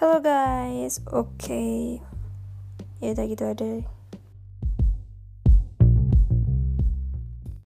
Halo guys, oke. Okay. Ya udah gitu ada.